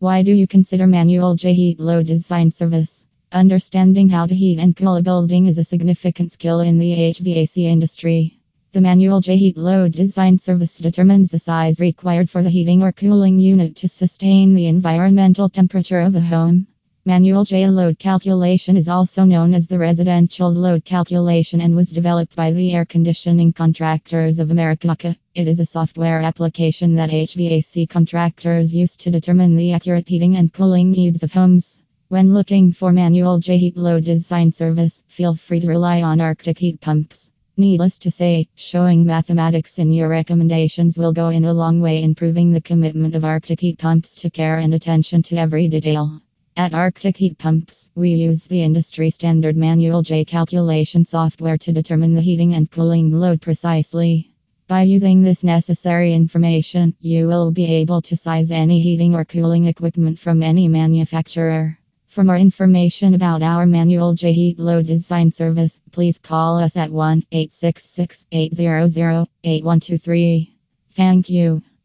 Why do you consider manual J heat load design service? Understanding how to heat and cool a building is a significant skill in the HVAC industry. The manual J heat load design service determines the size required for the heating or cooling unit to sustain the environmental temperature of the home. Manual J load calculation is also known as the residential load calculation and was developed by the air conditioning contractors of America. It is a software application that HVAC contractors use to determine the accurate heating and cooling needs of homes. When looking for manual J heat load design service, feel free to rely on Arctic heat pumps. Needless to say, showing mathematics in your recommendations will go in a long way in proving the commitment of Arctic heat pumps to care and attention to every detail. At Arctic Heat Pumps, we use the industry standard manual J calculation software to determine the heating and cooling load precisely. By using this necessary information, you will be able to size any heating or cooling equipment from any manufacturer. For more information about our manual J heat load design service, please call us at 1 866 800 8123. Thank you.